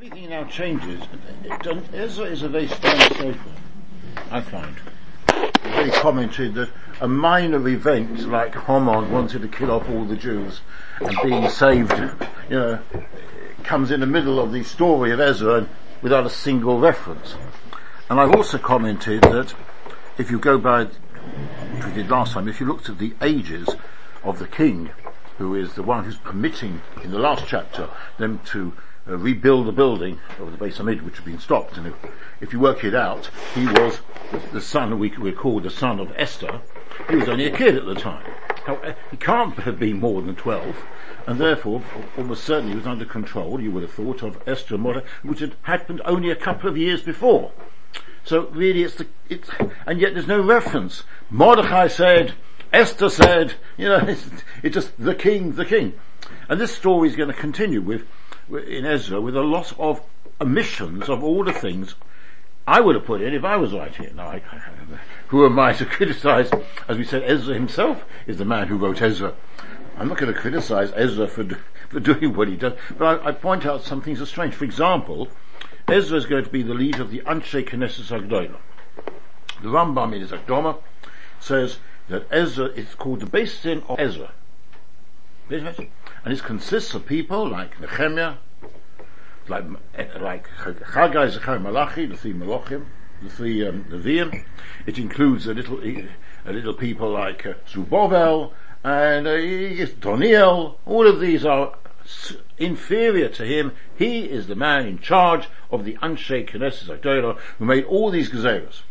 Everything now changes. Ezra is a very strong statement, I find. They commented that a minor event like Haman wanted to kill off all the Jews and being saved, you know, comes in the middle of the story of Ezra without a single reference. And I've also commented that if you go by, which we did last time, if you looked at the ages of the king, who is the one who's permitting in the last chapter them to uh, rebuild the building of the Beis Hamikdash, which had been stopped. And if, if, you work it out, he was the, son we, we call the son of Esther. He was only a kid at the time. Uh, he can't have been more than 12, and therefore, almost certainly was under control, you would have thought, of Esther Mordecai, which had happened only a couple of years before. So really it's the, it's, and yet there's no reference. Mordecai said, Esther said, you know, it's, it's just the king, the king. And this story is going to continue with in Ezra with a lot of omissions of all the things I would have put in if I was writing it. Now, I, who am I to criticize? As we said, Ezra himself is the man who wrote Ezra. I'm not going to criticize Ezra for, for doing what he does, but I, I point out some things are strange. For example, Ezra is going to be the leader of the Anshe Knesset Agdola. The Rambam in his says that Ezra is called the Beis Din of Ezra. And it consists of people like Nehemiah, like, like Chagai, Zechariah, Malachi, the three Malachim, the three um. It includes a little, a little people like uh, Zerubovel, and uh, Daniel. All of these are inferior to him. He is the man in charge of the Anshe Knesset who made all these gazeras.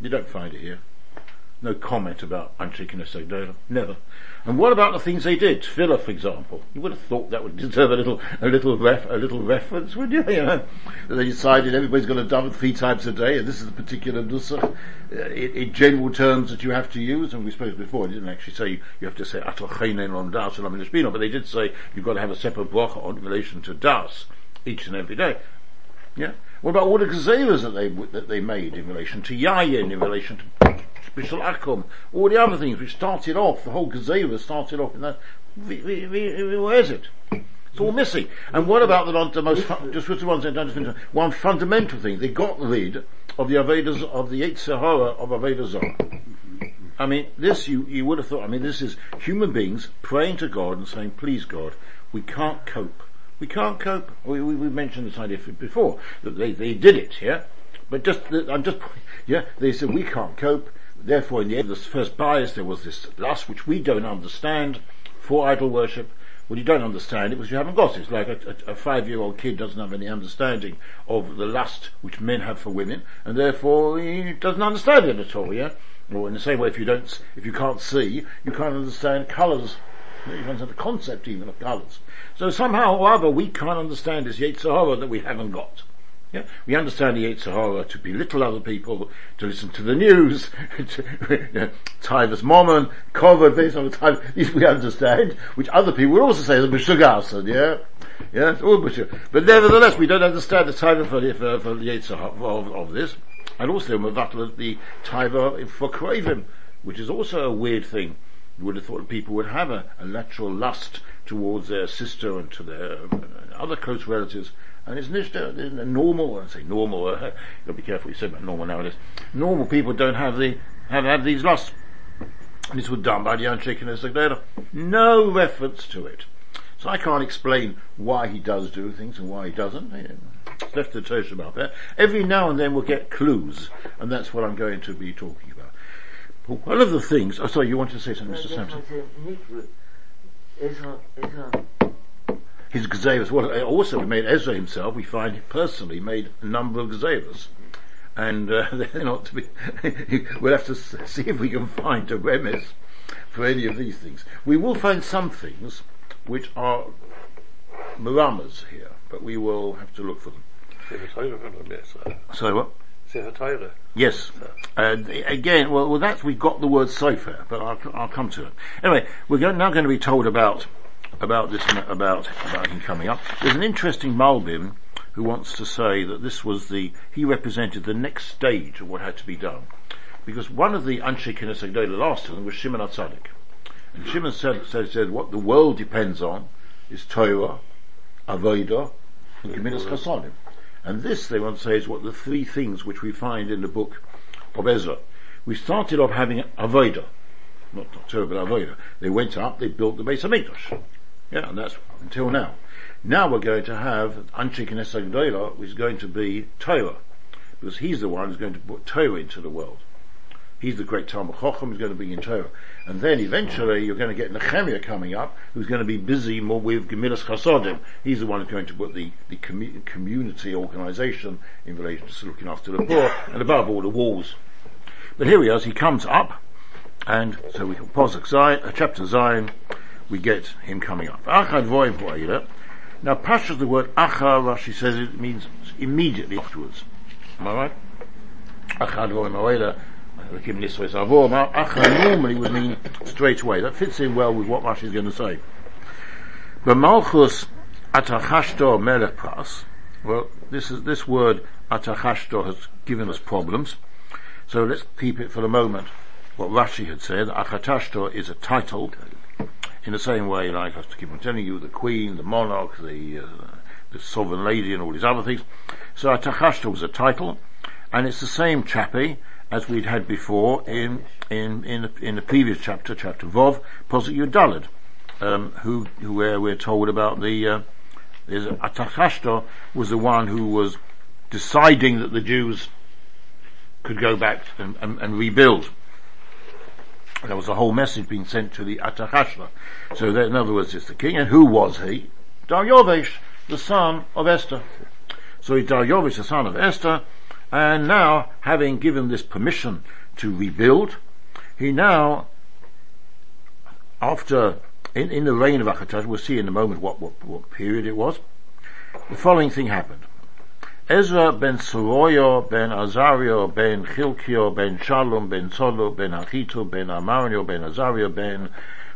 You don't find it here. No comment about Anshe Knesset Never. And what about the things they did? Tefillah, for example. You would have thought that would deserve a little, a little ref, a little reference, would you? You know, they decided everybody's going to daven three times a day, and this is a particular nusach, uh, in, general terms that you have to use. And we spoke before, it didn't actually say you, you have to say atal on das and but they did say you've got to have a separate bracha on in relation to das each and every day. Yeah. What about all the gazeras that they that they made in relation to yayin, in relation to Bishul Akum, all the other things which started off, the whole Gazera started off in that, where is it? It's all missing. And what about the, the most, just with the ones one fundamental thing, they got rid of the Avedas, of the Yetzer Hara of Aveda I mean, this you, you would have thought, I mean, this is human beings praying to God and saying, please God, we can't cope. We can't cope. We, we, we mentioned this idea before, that they, they did it, yeah? But just, I'm just, yeah, they said, we can't cope, Therefore, in the end of the first Bayis, there was this lust which we don't understand for idol worship. Well, you don't understand it because you haven't got it. It's like a, a, a five-year-old kid doesn't have any understanding of the lust which men have for women, and therefore he doesn't understand it at all. Yeah. Or in the same way, if you don't, if you can't see, you can't understand colours. You can't understand the concept even of colours. So somehow or other, we can't understand this Yetzer Hara that we haven't got. Yeah? We understand the Yetzer Hara to belittle other people, to listen to the news, to Tivus Mammon, cover this on the time, these we understand, which other people would also say is a Meshugasan, yeah? Yeah. But nevertheless, we don't understand the time for, for, for the Yetzer Hara of, of this. And also the Taiva for Kravim, which is also a weird thing. You would have thought people would have a, a lateral lust towards their sister and to their uh, other close relatives and it's nicht uh, normal, I say normal, uh, you gotta be careful what you say about normal nowadays. Normal people don't have the, have, have these lusts. And this was done by the Anshekin Segdera. No reference to it. So I can't explain why he does do things and why he doesn't. It's left to Tosh about that. Every now and then we'll get clues, and that's what I'm going to be talking about. One of the things, oh sorry, you want to say something, Mr. Sampson? His Gezeras. Well, also we made Ezra himself, we find he personally made a number of Gezeras. And uh, they're not to be, we'll have to see if we can find a remes for any of these things. We will find some things which are muramas here, but we will have to look for them. Sorry, what? Yes. Uh, again, well, well, that's we've got the word sofer, but I'll, I'll come to it. Anyway, we're going, now going to be told about about this about about him coming up. There's an interesting Malbim who wants to say that this was the he represented the next stage of what had to be done, because one of the Anshe Knesset last of them was Shimon Atzadik, and Shimon said, said, said what the world depends on is Torah, Avodah, and Gemilas Chasodim. And this, they want to say, is what the three things which we find in the book of Ezra. We started off having Avodah, not Torah, but Avodah. They went up, they built the base of Hamikdash. Yeah, and that's until now. Now we're going to have Anshe Knesset is going to be Torah, because he's the one who's going to put Torah into the world. He's the great Talmud Chochem who's going to bring in Torah. And then eventually you're going to get Nehemiah coming up, who's going to be busy more with Gemilas Chasodim. He's the one who's going to put the, the commu- community organization in relation to looking after the poor, and above all the walls. But here he is, he comes up, and so we can pause Zion, chapter Zion, we get him coming up. Now Pasha's the word Acha, Rashi says it means immediately afterwards. Am I right? Achad Voim Acha normally would mean straight away. That fits in well with what Rashi is going to say. But Malchus Atachashto Melech Pras, well, this is, this word Atachashto has given us problems. So let's keep it for the moment. What Rashi had said, Achatashto is a title, in the same way, like I have to keep on telling you, the queen, the monarch, the, uh, the sovereign lady, and all these other things. So Atachashto was a title, and it's the same chappie as we'd had before in in in the, in the previous chapter, chapter Vov, Posik Yudalad, um, who, who where we're told about the uh, Atachashto was the one who was deciding that the Jews could go back and, and, and rebuild. There was a whole message being sent to the Atachashla. So that, in other words, it's the king. And who was he? Daryovesh, the son of Esther. So he's Daryovesh, the son of Esther, and now, having given this permission to rebuild, he now, after, in, in the reign of Achatash, we'll see in a moment what, what, what period it was, the following thing happened. Ezra ben Soroyo ben Azario ben Chilkio ben Shalom ben Solo ben Achito ben Amario ben Azario ben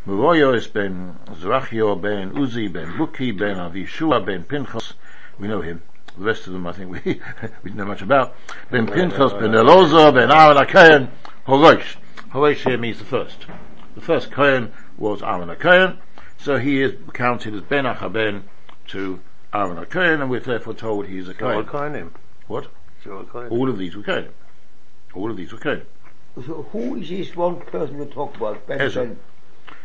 Muroyos ben Zrachio ben Uzi ben Buki ben Avishua ben Pinchas. We know him. The rest of them I think we, we know much about. Ben Pinchas ben Elozar ben Aaron HaKohen Horosh. Horosh here means the first. The first Kohen was Aaron HaKohen. So he is counted as Ben Achaben to Aaron a Kohen, and we're therefore told he is a Kohen. Kohenim. What? Kohenim. All of these were Kohen. All of these were Kohen. So who is this one person we talk about? Ben Ezra. Ben?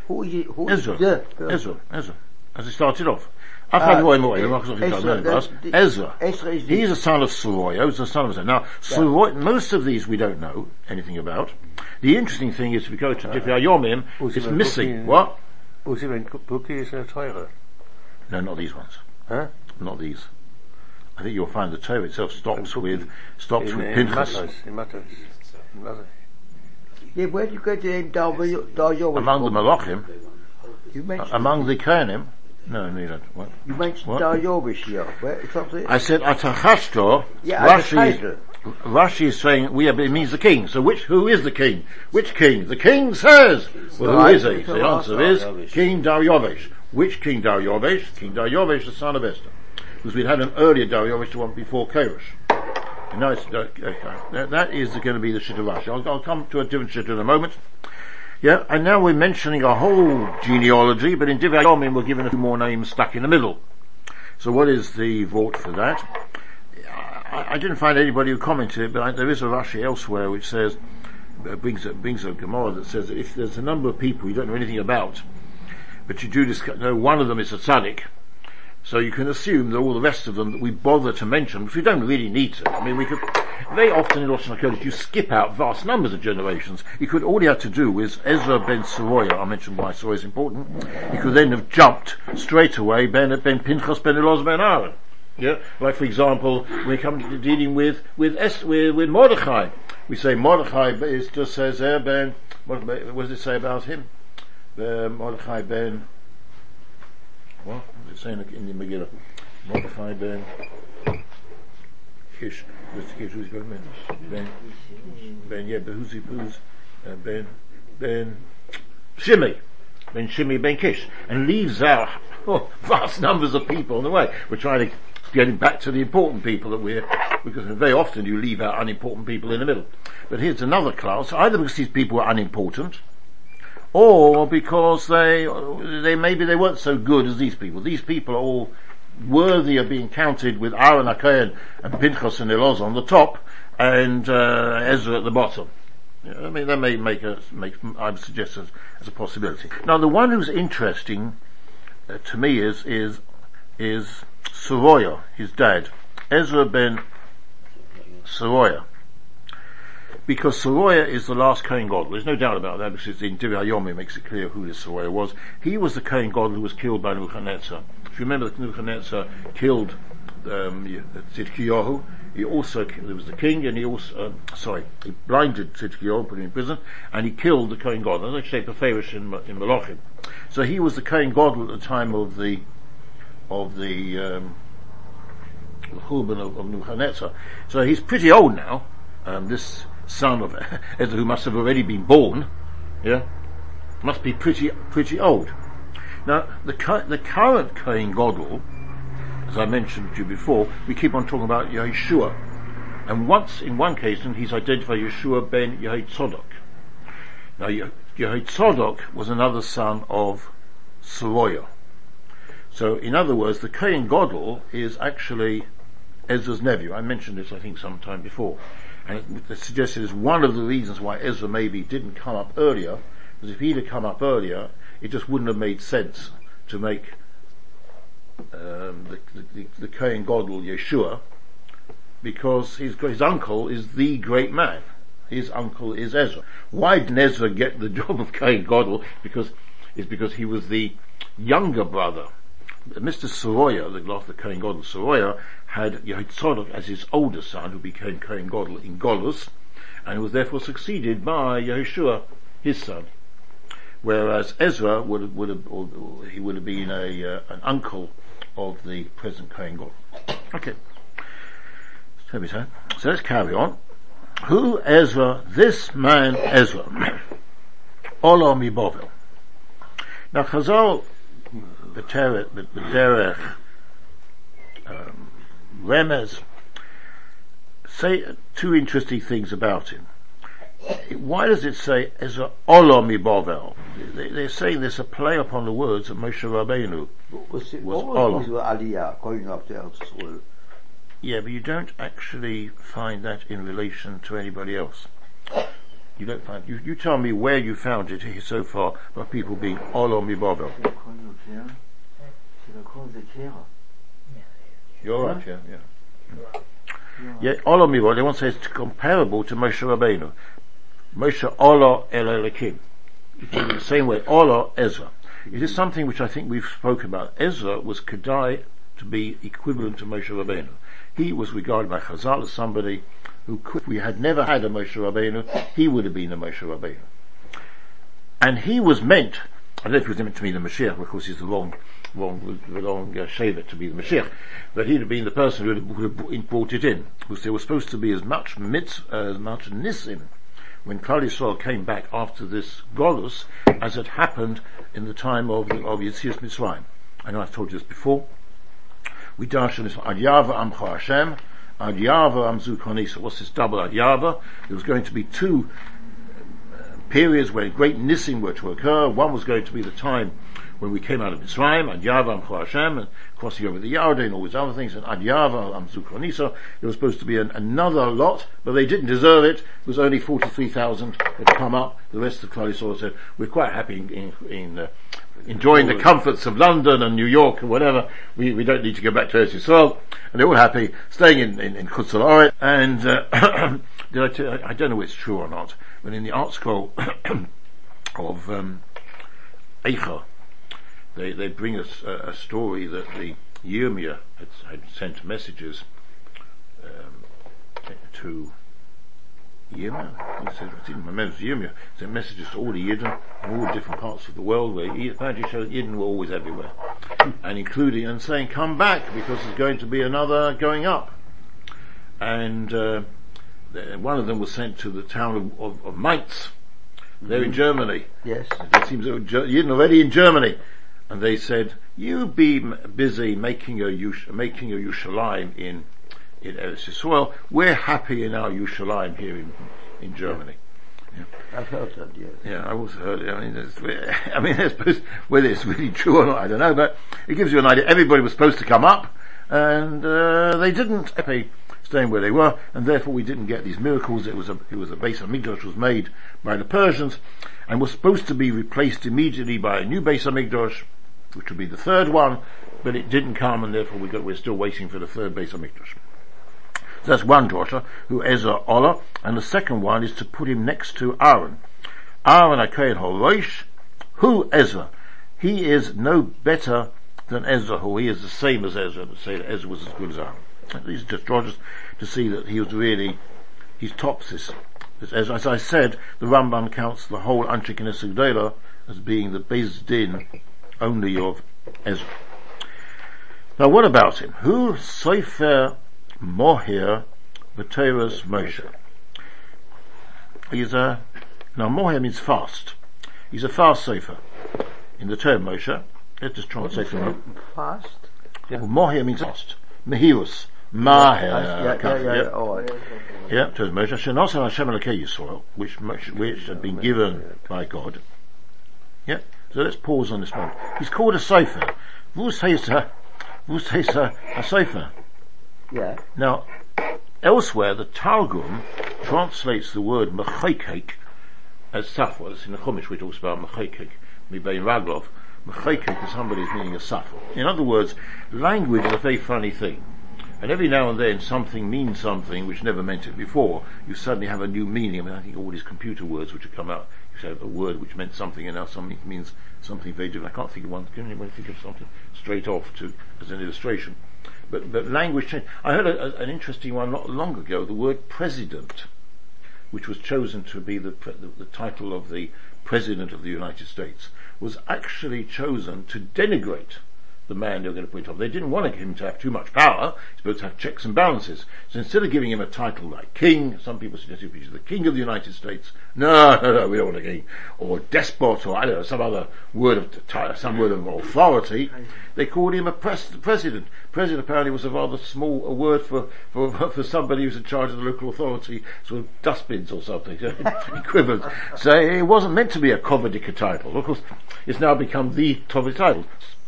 Who is it? Who Ezra. is the person? Ezra. Ezra. As it started off. Uh, Ezra. Ezra, the- the- Ezra. Ezra is the- He's a son of Soroya. He's the son of Ezra. Now, Soroy, most of these we don't know anything about. The interesting thing is if we go to Divrei Yomim, Uzi it's ben missing. What? Uzi ben in a Torah. No, not these ones. Huh? Not these. I think you'll find the Torah itself stops with, stops In, with in Pinchas. Matos. In Matos. In Matos. Yeah, where do you get the name Daryo? Among the Malachim, You mentioned, uh, among the Kohanim, no, neither. What? you mentioned What? Daryovish here. Where, it's? I said Atachashto. Yeah, Rashi, Atachashto. Rashi is saying we have, it means the king. So which who is the king? Which king? The king says. Well, who Right. is he? So the answer is King Daryovesh. Which King Daryovesh? King Daryovesh, the son of Esther. Because we'd had an earlier Daryovesh, the one before Koresh. And now it's, uh, okay. that, that is going to be the Shit of Rashi. I'll, I'll come to a different Shit in a moment. Yeah, and now we're mentioning a whole genealogy, but in Divrei Yomim we're given a few more names stuck in the middle. So what is the vote for that? I, I didn't find anybody who commented, but I, there is a Rashi elsewhere which says, uh, brings a, brings a Gemara that says that if there's a number of people you don't know anything about, but you do discuss, know one of them is a tzaddik, so you can assume that all the rest of them that we bother to mention, which we don't really need to. I mean, we could, very often in Lashon HaKodesh you skip out vast numbers of generations. You could, all you had to do was Ezra ben Soroya, I mentioned why Soroya is important, you could then have jumped straight away Ben, ben Pinchas ben Eloz ben Aaron. Yeah, like for example, we come to dealing with with Es, with, with Mordechai, we say Mordechai is just says there Ben. What, what does it say about him? Uh, Mordechai Ben. What? Does it say in the, Megillah? Mordechai Ben. Kish. Who's Kish? Who's Ben? Ben. Ben. Yeah, who's he? Who's uh, Ben? Ben. Shimei. Ben Shimei Ben Kish. And leaves out oh, vast numbers of people on the way. We're trying to get back to the important people that we're, because very often you leave out unimportant people in the middle. But here's another class, either because these people were unimportant, or because they, they maybe they weren't so good as these people. These people are all worthy of being counted with Aaron Akayan and Pinchas and Eloz on the top and uh, Ezra at the bottom. I mean, that may make a, make, I would suggest as, as a possibility. Now, the one who's interesting uh, to me is, is, is Soroya, his dad. Ezra ben Soroya. Because Soroya is the last Kohen Gadol. There's no doubt about that because in Divrei Hayom makes it clear who this Soroya was. He was the Kohen Gadol who was killed by Nebuchadnezzar. If you remember that Nebuchadnezzar killed um, he also, there was the king and he also, um, sorry, he blinded Tzidkiyahu, put him in prison, and he killed the Kohen Gadol. That's actually Peferish in, in Malachim. So he was the Kohen Gadol at the time of the, of the, um, of, of Nebuchadnezzar. So he's pretty old now, um, this son of Ezra who must have already been born, yeah, must be pretty, pretty old. Now, the, the current Kohen Gadol, as I mentioned to you before, we keep on talking about Yeshua. And once, in one case, and he's identified Yeshua ben Yehotzodok. Now, Yehotzodok was another son of Soroya. So, in other words, the Kohen Gadol is actually Ezra's nephew. I mentioned this, I think, some time before. And it suggested is one of the reasons why Ezra maybe didn't come up earlier, because if he'd have come up earlier, it just wouldn't have made sense to make um, the, the, the Kohen Gadol Yeshua, because his, his uncle is the great man. His uncle is Ezra. Why didn't Ezra get the job of Kohen Gadol? Because, is because he was the younger brother. Mr. Soroya, the last the Kohen Gadol Soroya, had Yehotzadok as his older son, who became Kohen Gadol in Golus, and was therefore succeeded by Yehoshua, his son whereas Ezra would have, would have or, he would have been a uh, an uncle of the present Kohen Gadol. Okay, so So let's carry on. Who Ezra? This man Ezra. Olam Bovel. Now Chazal, the Teret, the, the Derech, um, Remez, say two interesting things about him why does it say Ezra Olomi Bovel? They, are saying there's a play upon the words of Moshe Rabbeinu. Was it was always Aliyah going up to Yeah, but you don't actually find that in relation to anybody else. You don't find, you, you tell me where you found it here so far about people being Olomi Bovel. You're right, yeah, yeah. Yeah, Olomi Bovel, they want to say it's comparable to Moshe Rabbeinu. Moshe Olo El Elikim. the same way, Olo Ezra. It is something which I think we've spoken about. Ezra was Kedai to be equivalent to Moshe Rabbeinu. He was regarded by Chazal as somebody who could, if we had never had a Moshe Rabbeinu, he would have been a Moshe Rabbeinu. And he was meant, I don't know if he was meant to be the Mashiach, of course he's the wrong, the wrong uh, shaver to be the Mashiach, but he'd have been the person who would have brought it in, because there was supposed to be as much mitz, uh, as much nisim when Klal Yisrael came back after this Golus, as had happened in the time of, of Yetzias Mitzrayim. I know I've told you this before. We dash on this Ad Yava Amcha Hashem, Ad Yava Amzu. What's this double Ad Yava? There was going to be two uh, periods where great nissim were to occur. One was going to be the time when we came out of Mitzrayim, Ad Yava Amcha Hashem, and crossing over the Yarden, all these other things, and Adyava, Amzukronisa, there was supposed to be an, another lot, but they didn't deserve it. It was only 43,000 had come up. The rest of Yisrael said, we're quite happy in, in, uh, enjoying the comforts of London and New York and whatever. We, we don't need to go back to Eretz Yisrael. And they're all happy, staying in, in, in And, uh, did I, don't know if it's true or not, but in the ArtScroll of, um, they, they bring us a, a, story that the Yirmiyah had, had sent messages um, to Yirmiyah. I think my memory Yirmiyah sent messages to all the Yidden in all the different parts of the world where apparently showed Yidden were always everywhere, and including and saying, "Come back because there's going to be another going up." And uh, one of them was sent to the town of, of, of Mainz. They're in mm-hmm. Germany. Yes. It seems that Yidden already in Germany and they said, "You be busy making a making a Yerushalayim in in Eretz Yisrael. We're happy in our Yerushalayim here in in Germany." I've heard that, yes. Yeah, I also heard it. I mean, it's, I mean, I suppose whether it's really true or not, I don't know, but it gives you an idea. Everybody was supposed to come up, and uh, they didn't. Staying where they were, and therefore we didn't get these miracles. It was a it was a base of Mikdash was made by the Persians, and was supposed to be replaced immediately by a new base of Mikdash, which would be the third one, but it didn't come, and therefore we got we're still waiting for the third base of Mikdash. So that's one daughter, who Ezra Allah, and the second one is to put him next to Aaron. Aaron Akayin Horosh, who Ezra? He is no better than Ezra, who he is the same as Ezra, say that Ezra was as good as Aaron. These are just Rogers to see that he was really, he's tops this. As, as I said, the Rambam counts the whole Anshik Nesugdela as being the Beis Din only of Ezra. Now what about him? Who Sefer Mohir B'Teras Moshe? He's a, now Mohir means fast. He's a fast Sefer. In the term Moshe, let's just translate from Fast? well, Mohir means fast. Mehirus. Maher. yeah, yeah, yeah, yeah. Yep. Oh, yeah. Yeah, to Moshe, Shenos Hashem Elokei Yisrael, which, which, which had been given by God. Yeah, so let's pause on this one. He's called a Sefer. Who's Hesa uh, uh, a Sefer? yeah. Now, elsewhere, the Targum translates the word Mechekek as Safwas. In the Chumash, we talks about Mechekek, Mibein Raglov. Mechekek is somebody who's meaning a Safwa. In other words, language is a very funny thing. And every now and then something means something which never meant it before. You suddenly have a new meaning. I mean, I think all these computer words which have come out, you say a word which meant something and now something means something very different. I can't think of one. Can anyone think of something straight off to, as an illustration? But, but language change. I heard a, a, an interesting one not long ago, the word president, which was chosen to be the, pre- the, the title of the president of the United States, was actually chosen to denigrate the man they were going to put. They didn't want him to have too much power. He's supposed to have checks and balances. So instead of giving him a title like king, some people suggested he should be the king of the United States. No, no, no, we don't want a king. Or despot, or I don't know, some other word of some word of authority. They called him a pres- president. President apparently was a rather small a word for, for for somebody who's in charge of the local authority, sort of dustbins or something, equivalent. So it wasn't meant to be a Kovadika title. Of course, it's now become the Kovadika title.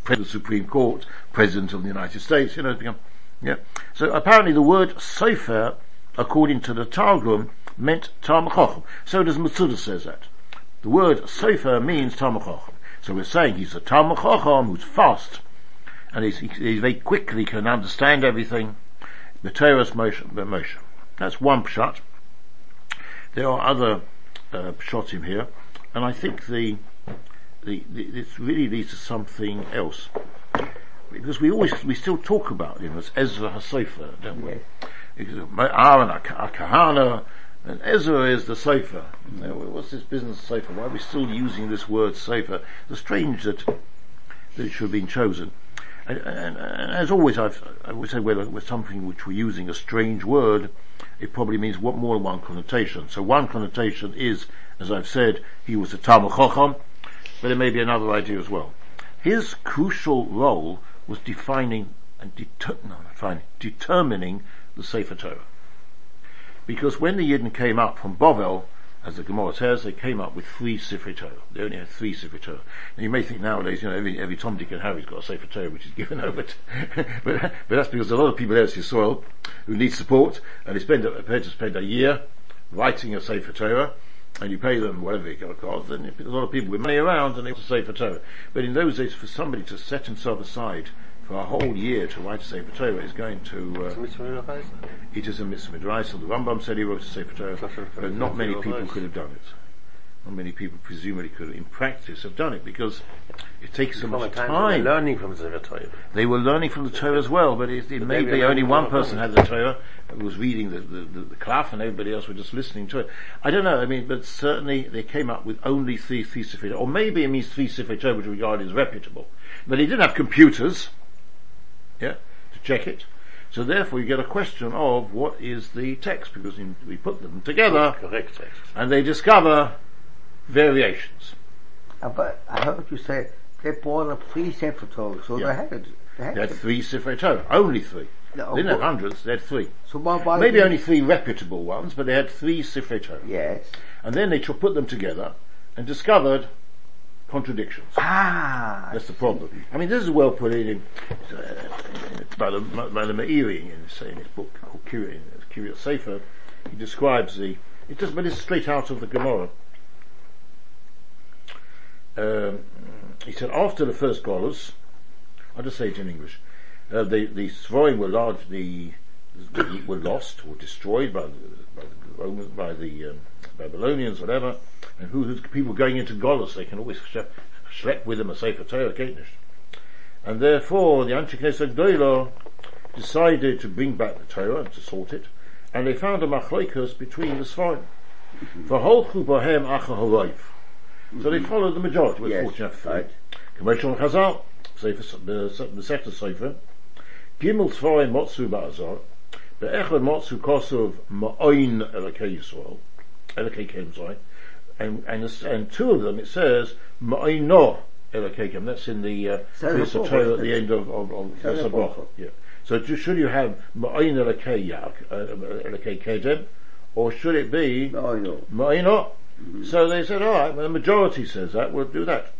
President the Supreme Court, President of the United States, you know, it's become, yeah. So apparently the word Sefer, according to the Targum, meant Talmud Chacham. So does Matsuda says that. The word Sefer means Talmud Chacham. So we're saying he's a Talmud Chacham who's fast, and he's, he, very quickly can understand everything. The Torah's Moshe, Moshe. That's one shot. There are other uh, pshatim here, and I think the, the, the this really leads to something else. Because we always, we still talk about him as Ezra HaSefer, don't we? Yes. Aaron a Kahana, and Ezra is the Sefer. Now, what's this business of Sefer? Why are we still using this word Sefer? It's strange that, that it should have been chosen. And, and, and as always, I've, I would say with, with something which we're using a strange word, it probably means what more than one connotation. So one connotation is, as I've said, he was a Talmud Chacham, but there may be another idea as well. His crucial role was defining and deter- no, defining, determining the Sefer Torah. Because when the Yidden came up from Bovel, as the Gemara says, they came up with three Sefer Torah. They only had three Sefer Torah. Now you may think nowadays, you know, every, every Tom, Dick and Harry's got a Sefer Torah which is given over to, but, but that's because a lot of people in soil who need support, and they spend, prepared to spend a year writing a Sefer Torah, and you pay them whatever it costs, and a lot of people with money around and they want to save for Torah. But in those days, for somebody to set himself aside for a whole year to write a Sefer Torah is going to, uh, it is a mitzvah the Rambam said he wrote a Sefer Torah, but not many people could have done it. Not many people presumably could, in practice, have done it because it takes so much time time. they're learning from Sefer Torah. They were learning from the Torah as well, but it, it may be only one person had the Torah who was reading the, the, the, the Klaf and everybody else were just listening to it. I don't know, I mean, but certainly they came up with only three, three Sefer or maybe it means three Sefer Torah which are regarded as reputable. But they didn't have computers, yeah, to check it. So therefore you get a question of what is the text, because in, we put them together Correct text. and they discover variations. Uh, But I heard you say they bought up three Sefer Torah, so Yeah. they had it. They had They had three Sefer Torah, only three. No, They didn't have hundreds, they had three. So why, why Maybe only three reputable ones, but they had three Sefer Torah. Yes. And then they put them together and discovered contradictions. Ah, That's the problem. I mean, this is well put in, uh, by the, by the Meiri in his, in his book called Kiryat Sefer. He describes the, it just, but it's straight out of the Gemara. Um, he said, after the first Golos, I'll just say it in English, uh, the, the were largely, were lost or destroyed by the, by the Romans, by the um, Babylonians, whatever, and who, who's people going into Golos, they can always schlep, schlep with them a Sefer Torah, Ketnish. And therefore, the Anshe Knesset Gdoilo decided to bring back the Torah and to sort it, and they found a machloikas between the Sforim. For whole Chubahem Acha Horoiv. So they followed the majority, was Yes, fortunate. for right. Commercial Chazal, Sefer, the the Sefer. Gimel Sforim Motsu Ba'azar, Be'echad Motsu Kosov Ma'oin Elokei Yisrael, Elokei Kem, sorry, and, and, and two of them it says Ma'oino Elokei Kem, that's in the, uh, Sefer Piece of Bachar, Torah at the end of, of, of Sefer Sefer Bachar. Bachar, yeah. So should you have Ma'oin Elokei Yak, uh, Elokei Kedem, or should it be no, I know. Ma'oino? So they said, alright, well the majority says that, we'll do that.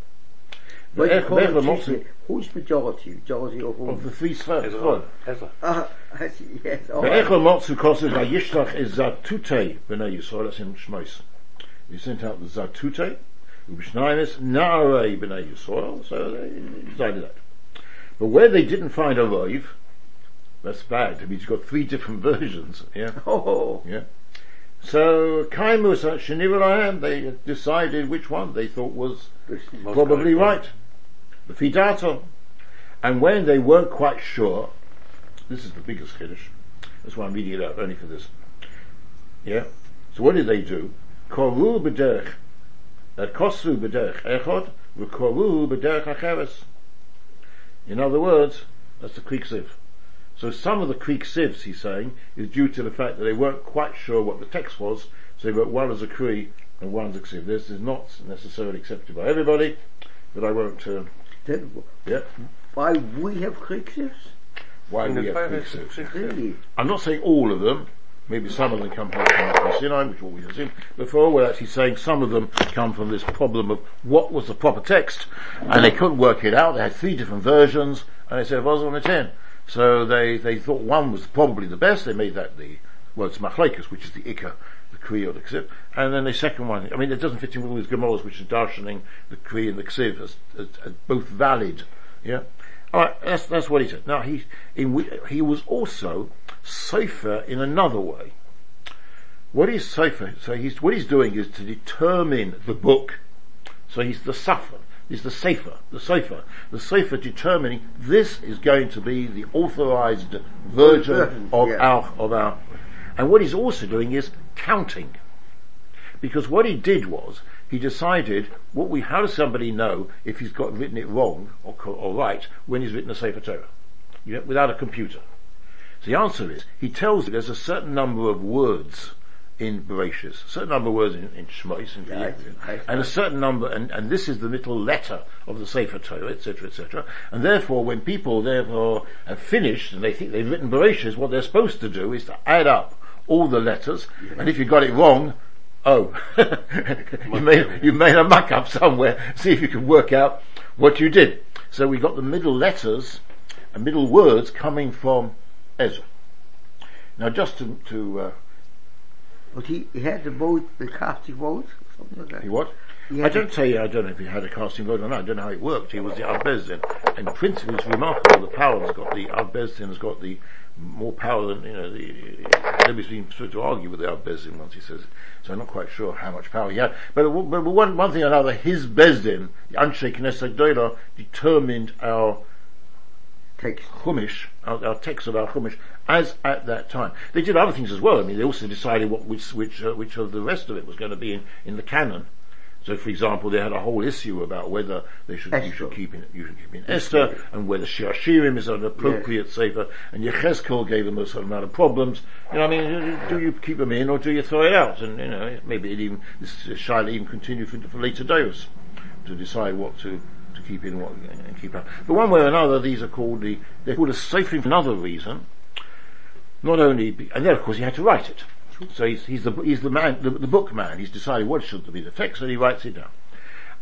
But Be'ech- according Be'ech to who's majority? Majority of whom? of the three spheres. Ezra. Ezra. Ah, I see, yes, all Ve'echo right. motzu kosov vayishlach is zatute b'nei Yisrael, that's in Shmos. He sent out the zatute, ub'shnaimis na'arei b'nei Yisrael, so they decided that. But where they didn't find a roiv, that's bad, I mean, you've got three different versions, yeah, Oh, yeah. So, Kaimus Sheniv they decided which one they thought was Most probably right. The Fidato. And when they weren't quite sure, this is the biggest Kiddush. That's why I'm reading it out only for this. Yeah. So what did they do? Koru b'derech, uh, kosru b'derech echod, v'koru b'derech acheres. In other words, that's the Sieve. So some of the Kri Ksivs, he's saying, is due to the fact that they weren't quite sure what the text was, so they wrote one as a Kri and one as a Sieve. This is not necessarily accepted by everybody, but I won't, uh, then yeah, why we have crickets? why In we have Torah, Kri Ksivs. Really? I'm not saying all of them. Maybe some of them come from from Sinai, which what we assume. Before we're actually saying some of them come from this problem of what was the proper text, and they couldn't work it out. They had three different versions, and they said it wasn't a ten. So they, they thought one was probably the best. They made that the well, it's Machlekes, which is the Ikka, the Kri or the Ksiv, and then the second one. I mean, it doesn't fit in with all these which is darshaning the Kri and the Ksiv as, as, as both valid. Yeah. All right, that's that's what he said. Now he in, he was also safer in another way. What is safer? So he's what he's doing is to determine the book. So he's the suffer. He's the safer, the safer, the safer determining this is going to be the authorized version Version, of yeah. our of our. And what he's also doing is counting, because what he did was he decided what we how does somebody know if he's got written it wrong or, or right when he's written a Sefer Torah you know, without a computer. So the answer is he tells you there's a certain number of words in Bereshis, a certain number of words in, in Shmos, in Right, right. and a certain number, and, and this is the little letter of the Sefer Torah, etc., etc. And therefore, when people therefore have finished and they think they've written Bereshis, what they're supposed to do is to add up all the letters, and if you got it wrong, oh, you made you made a muck up somewhere. See if you can work out what you did. So we got the middle letters and middle words coming from Ezra. Now, just to, to uh, But he, he had the vote, the casting vote, something like that. He what? He I don't tell you, I don't know if he had a casting vote or not, I don't know how it worked. He was the Av Bezdin. And principally it's remarkable, the power has got the, Av has got the more power than, you know, the, nobody's been supposed to argue with the Av once he says, so I'm not quite sure how much power he had. But, but one, one thing or another, his Bezdin, the Anshe Knesset Doila, determined our text. Chumash, our, our text of our Chumash, as at that time. They did other things as well. I mean, they also decided what which which uh, which of the rest of it was going to be in, in the canon. So, for example, they had a whole issue about whether they should you should keep in you should keep in Esther and whether Shir Shirim is an appropriate sefer. And Yechezkel gave them a certain amount of problems. You know, I mean, do you keep them in or do you throw it out? And you know, maybe it even this Shaila even continue for, for later days to decide what to, to keep in what and keep out. But one way or another, these are called the they're called a sefer for another reason. Not only, be, and then of course he had to write it. So he's, he's the, he's the man, the, the book man. He's decided what should be the text and he writes it down.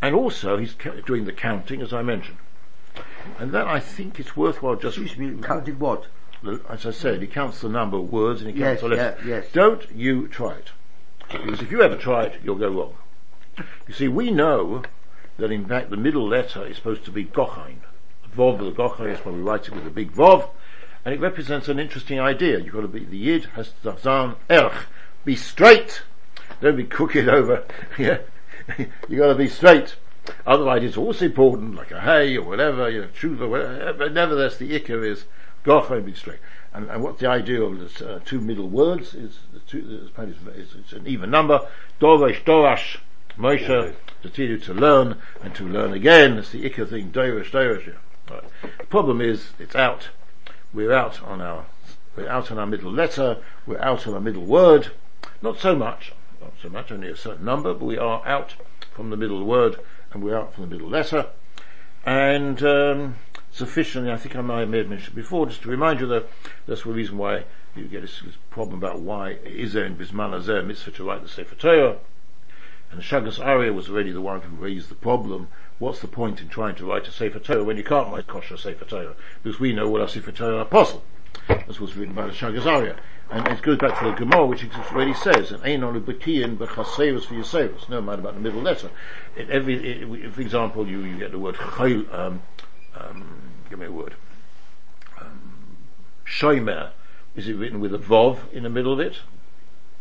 And also he's doing the counting as I mentioned. And then I think it's worthwhile just, Excuse me, counted what? as I said, he counts the number of words and he Yes, counts the letters. yeah, yes. Don't you try it. Because if you ever try it, you'll go wrong. You see, we know that in fact the middle letter is supposed to be Gochain. Vov, the Gochain is when we write it with a big Vov, and it represents an interesting idea. You've got to be, the Yid has erch. Be straight! Don't be crooked over, yeah? you gotta be straight. Otherwise it's also important, like a hay or whatever, you know, truth whatever, nevertheless the ikar is Gochain, be straight. And, and what the idea of the uh, two middle words is, the two, is, is, it's an even number, Doresh, Dorash, Moshe, to teach you to learn and to learn again. It's the ikka thing, Doresh. Yeah. Right. The problem is, it's out. We're out on our, we're out on our middle letter, we're out on our middle word. Not so much, not so much, only a certain number, but we are out from the middle word and we're out from the middle letter. And, um, sufficiently, I think I may have mentioned before, just to remind you that that's the reason why you get this, this problem about why is there in Bisman Azeh mitzvah to write the Sefer Torah. And Shaagas Aryeh was already the one who raised the problem. What's the point in trying to write a Sefer Torah when you can't write kosher Sefer Torah? Because we know what our Sefer Torah apostle. That's was written by the Shaagas Aryeh. And it goes back to the Gemara, which already says, and ain't on bekiyin b'chaseirus for yourselves. No matter about the middle letter. In every, it, for example, you, you get the word chayil, um, um, give me a word. Um, shomer. Is it written with a vov in the middle of it?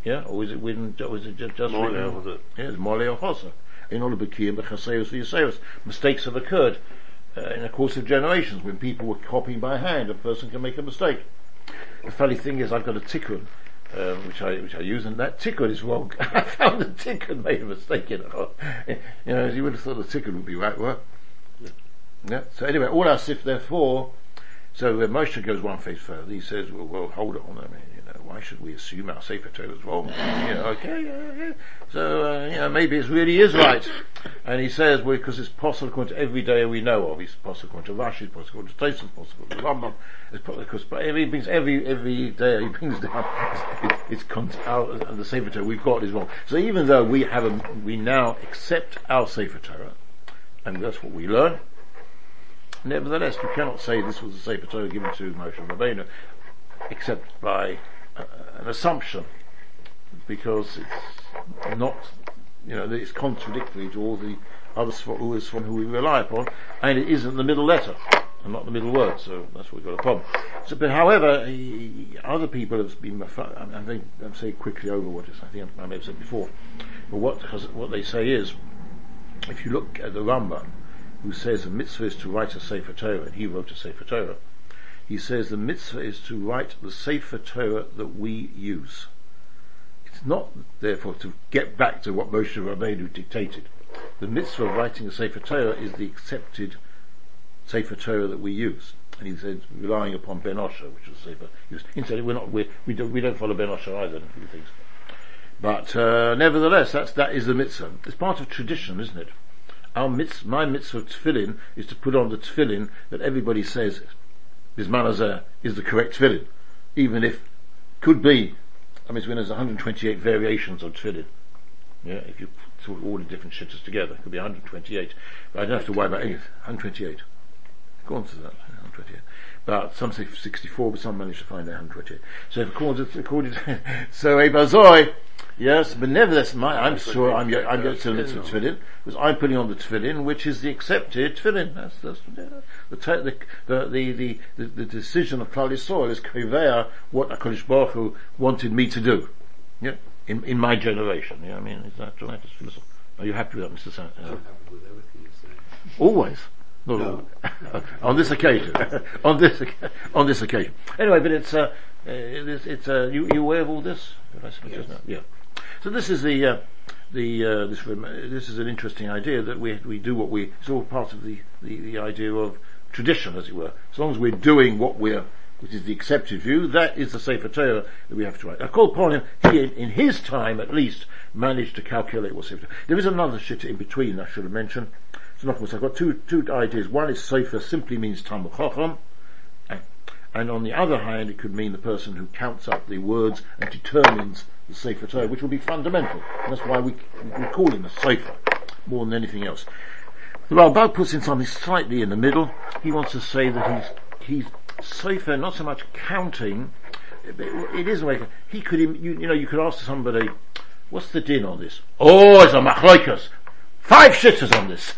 Yeah, or is it written? Or is it just, just Mole, was it? Yeah, it's mole or chosa. In b'kiyim b'chaseirus for yourselves. Mistakes have occurred uh, in the course of generations when people were copying by hand. A person can make a mistake. The funny thing is, I've got a tikkun. Uh, which I which I use, and that tikkun is wrong. I found the tikkun made a mistake in it. You know, you would have thought the tikkun would be right, right? Yeah. So anyway, all our sif therefore. So uh, Moshe goes one phase further. He says, "Well, well, hold on. I mean, why should we assume our sefer Torah is wrong? you okay, yeah. So uh, you know, maybe it really is right." And he says, "Well, because it's possible according to every day we know of. It's possible according to Rashi, it's possible according to Tosfos, it's possible according to Rambam. It's possible because brings every every day he brings down it's, it's our, the sefer Torah we've got is wrong. So even though we have a, we now accept our Torah, and that's what we learn." Nevertheless, we cannot say this was a Sefer Torah given to Moshe Rabbeinu, except by an assumption, because it's not, you know, it's contradictory to all the other Sfaruas from who we rely upon, and it isn't the middle letter, and not the middle word, so that's where we've got a problem. So, but however, he, other people have been, I think, I'm saying quickly over what is, I think I may have said before, but what, what they say is, if you look at the Rambam, who says the mitzvah is to write a Sefer Torah, and he wrote a Sefer Torah, he says the mitzvah is to write the Sefer Torah that we use. It's not, therefore, to get back to what Moshe Rabbeinu dictated. The mitzvah of writing a Sefer Torah is the accepted Sefer Torah that we use. And he said, relying upon Ben Osher, which was Sefer. Incidentally, we're not, we're, we don't, we don't follow Ben Osher either in a few things. But, uh, nevertheless, that's, that is the mitzvah. It's part of tradition, isn't it? our mitzvah, my mitzvah of tefillin is to put on the tefillin that everybody says Bisman Hazeh is the correct tefillin. Even if, could be, I mean, when there's 128 variations of tefillin. Yeah, if you put all the different shitters together, it could be 128. But I don't have to worry about anything. 128. Go on to that, 128. But some say 64, but some manage to find out 128. So if according to, according to so Ebazoi, Yes, but nevertheless, my, I'm sure I'm, I'm going to mitzvah tefillin, because I'm putting on the tefillin, which is the accepted tefillin. That's, that's, the, the, the, the, the, the decision of Klal Yisrael is Kivea, what HaKadosh Baruch Hu wanted me to do. Yeah, in, in my generation. Yeah, I mean, is that right? Are you happy with that, Mr. San? Uh, always. No. always. on this occasion. on this, on this occasion. Anyway, but it's, uh, it's, it's, uh, you, you aware of all this? Speak? Yeah. So this is the, uh, the, uh, this, this is an interesting idea that we, we do what we, it's all part of the, the, the idea of tradition, as it were. As long as we're doing what we're, which is the accepted view, that is the Sefer Torah that we have to write. I call upon him, he, in, in his time at least, managed to calculate what Sefer Torah. There is another shit in between I should have mentioned. So, I've got two, two ideas. One is Sefer simply means Talmud Chacham, and, on the other hand, it could mean the person who counts up the words and determines the Sefer Torah, which will be fundamental. And that's why we, we call him a Sefer, more than anything else. The Ralbag puts in something slightly in the middle. He wants to say that he's, he's Sefer, not so much counting, it is a way, he could, you, you know, you could ask somebody, what's the din on this? Oh, it's a machloikas. Five shitters on this.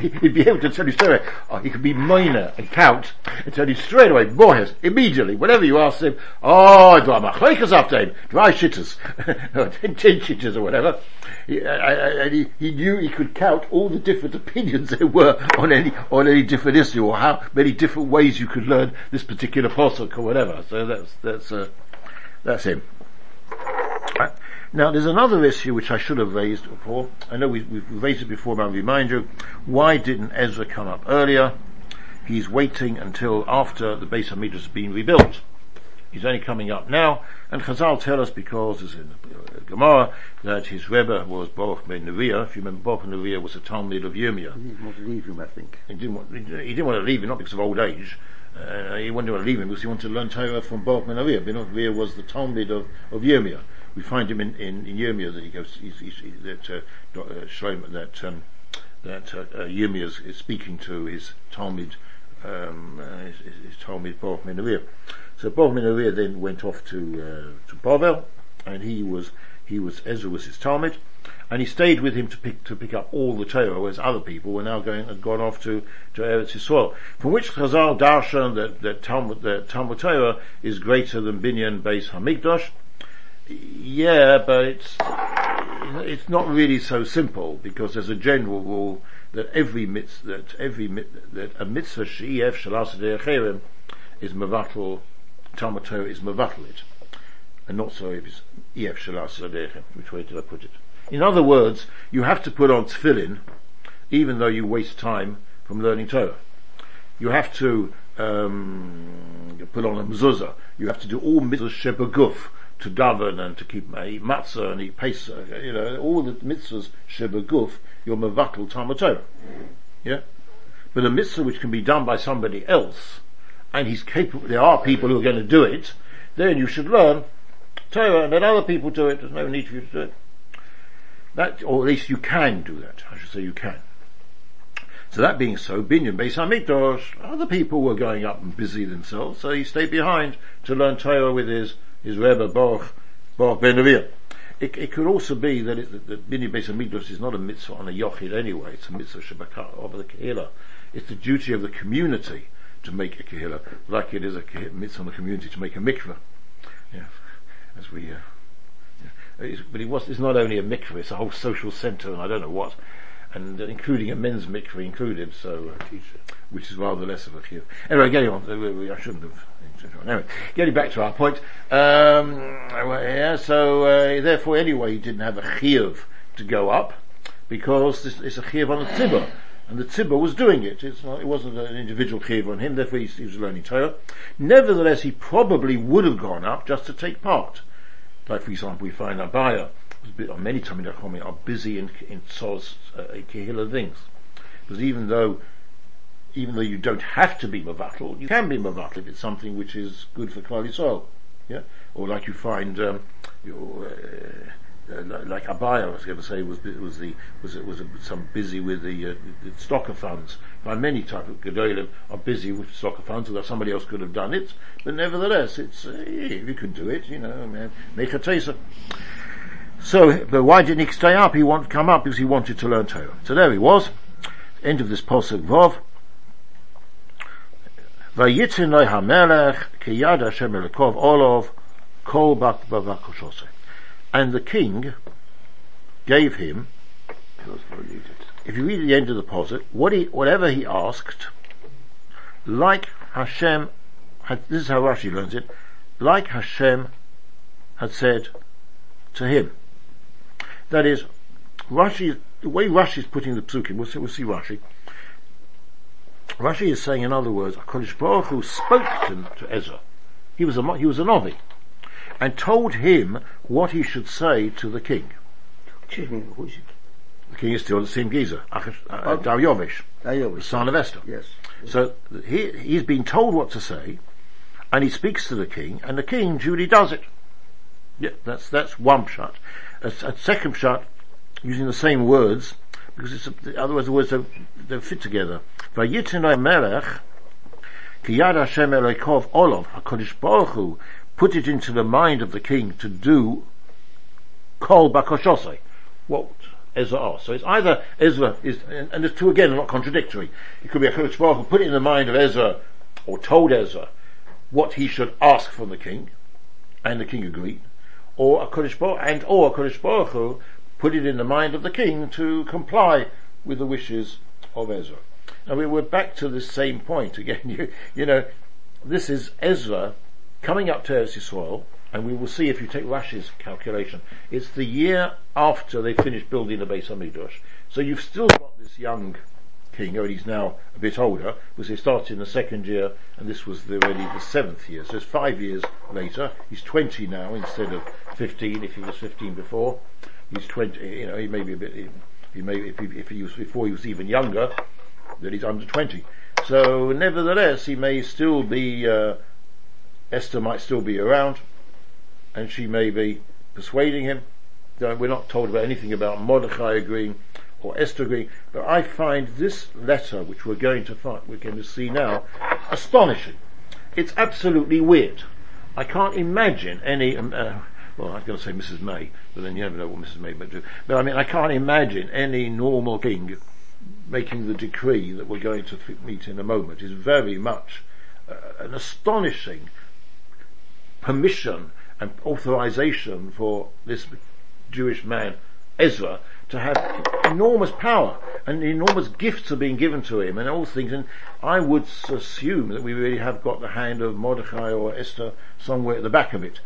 He'd be able to tell you straight away. Oh, he could be minor and count and tell you straight away, boys, immediately, whatever you ask him, oh, do I machlekes after Five shitters. ten, ten shitters or whatever. He, he, he knew he could count all the different opinions there were on any, on any different issue or how many different ways you could learn this particular posuk or whatever. So that's, that's, uh, that's him. Now, there's another issue which I should have raised before. I know we, have raised it before, but I'll remind you. Why didn't Ezra come up earlier? He's waiting until after the Beis Hamikdash has been rebuilt. He's only coming up now, and Chazal tell us because, as in the Gemara, that his Rebbe was Baruch ben Neriah. If you remember, Baruch ben Neriah was a Talmud of Yirmiyah. He didn't want to leave him, I think. He didn't want, he didn't want to leave him, not because of old age. Uh, he wanted to leave him because he wanted to learn Torah from Baruch ben Neviah. Ben Neriah was the Talmud of, of Yirmiyah we find him in, in, in Yirmiyah that he goes, he's, he's, that, uh, uh, Shlomo, that, um, that, uh, uh Yirmiyah is, is, speaking to his Talmud, um, uh, his, his Talmud Baruch Menavir. So Baruch Menavir then went off to, uh, to Bavel, and he was, he was, Ezra was his Talmud, and he stayed with him to pick, to pick up all the Torah, whereas other people were now going, had gone off to, to Eretz Yisrael. From which Chazal darshan that, that Talmud, that Talmud Torah is greater than Binyan Beis Hamikdash, yeah, but it's it's not really so simple because there's a general rule that every mitzvah that every that a mitzvah she'ef shalas is mevatel Talmud Torah is mevatel it, and not so if it's ef shalas Which way did I put it? In other words, you have to put on tefillin, even though you waste time from learning Torah. You have to um, put on a mezuzah. You have to do all mitzvahs shebaguf to daven and to keep eat matzah and eat pesach, you know, all the mitzvahs shebaguf, you're mevatel Talmud Yeah? But a mitzvah which can be done by somebody else, and he's capable, there are people who are going to do it, then you should learn Torah and let other people do it, there's no need for you to do it. That, or at least you can do that, I should say you can. So that being so, Binyan Beis Hamikdash, other people were going up and busy themselves, so he stayed behind to learn Torah with his is Rebbe Baruch, Baruch Ben Neriah. It, it, could also be that, it, that Bini Beis Hamikdash is not a mitzvah on a yochid anyway, it's a mitzvah shabakah of the kehillah. It's the duty of the community to make a kehillah, like it is a mitzvah on the community to make a mikveh. Yeah, as we, uh, yeah. but it was, it's not only a mikveh, it's a whole social centre and I don't know what, and uh, including a men's mikveh included, so, uh, which is rather less of a chiyuv. Anyway, getting on, I shouldn't have Anyway, getting back to our point, um, yeah, so uh, therefore anyway he didn't have a chiyuv to go up because this, it's a chiyuv on the tzibur. And the tzibur was doing it. Not, it wasn't an individual chiyuv on him, therefore he, he was learning Torah. Nevertheless, he probably would have gone up just to take part. Like for example, we find Abaye, many times are busy in, in Tzos, uh, a kehila things. Because even though even though you don't have to be Mavatal, you can be Mavatal if it's something which is good for Klal Yisrael. Yeah? Or like you find, um, your, uh, uh, like Abaye, I was going to say, was was the was was some busy with the, uh, the stocker funds. By many type of gedolim are busy with stocker funds, although somebody else could have done it. But nevertheless, it's uh, you can do it. You know, make a taser. So, but why didn't he stay up? He wanted to come up because he wanted to learn Torah. So there he was. End of this posuk Vov. Vayitzin hamelech kiyad Hashem olov kol bavakoshose. And the king gave him, if you read the end of the posit, what he, whatever he asked, like Hashem this is how Rashi learns it, like Hashem had said to him. That is, Rashi, the way Rashi is putting the psukim, we'll see, we'll see Rashi, Rashi is saying, in other words, HaKadosh Baruch Hu spoke to, to Ezra. He was a, he was a Novi. And told him what he should say to the king. Excuse me, who is it? The king is still the same geezer, uh, uh, Daryovish, the son of Esther. Yes. So he, he's been told what to say, and he speaks to the king, and the king duly does it. Yeah, that's, that's one shot. A, a second shot, using the same words, because it's, a, otherwise the words don't, fit together. Vayitinai melech, ki yad Hashem Eloikov Olov, HaKadosh Baruch Hu, put it into the mind of the king to do kol bakoshosai. What Ezra asked. So it's either Ezra is, and, and the two again are not contradictory. It could be a Baruch Hu put it in the mind of Ezra, or told Ezra, what he should ask from the king, and the king agreed, or a Baruch, and or a Kodesh Baruch Hu put it in the mind of the king to comply with the wishes of Ezra. Now we were back to the same point again. You, you know, this is Ezra coming up to Eretz Yisrael, and we will see if you take Rashi's calculation, it's the year after they finished building the base Beis Hamikdash. So you've still got this young king, and he's now a bit older, because they started in the second year, and this was the, already the seventh year. So it's five years later. He's 20 now instead of 15, if he was 15 before. He's 20, you know, he may be a bit, he may, if he, if he was before he was even younger, that he's under 20. So nevertheless, he may still be, uh, Esther might still be around, and she may be persuading him. We're not told about anything about Mordechai agreeing or Esther agreeing, but I find this letter, which we're going to find, we're going to see now, astonishing. It's absolutely weird. I can't imagine any, um, uh, well, I was going to say Mrs. May, but then you never know what Mrs. May might do. But I mean, I can't imagine any normal king making the decree that we're going to meet in a moment. Is very much uh, an astonishing permission and authorization for this Jewish man, Ezra, to have enormous power and enormous gifts are being given to him and all things. And I would assume that we really have got the hand of Mordechai or Esther somewhere at the back of it.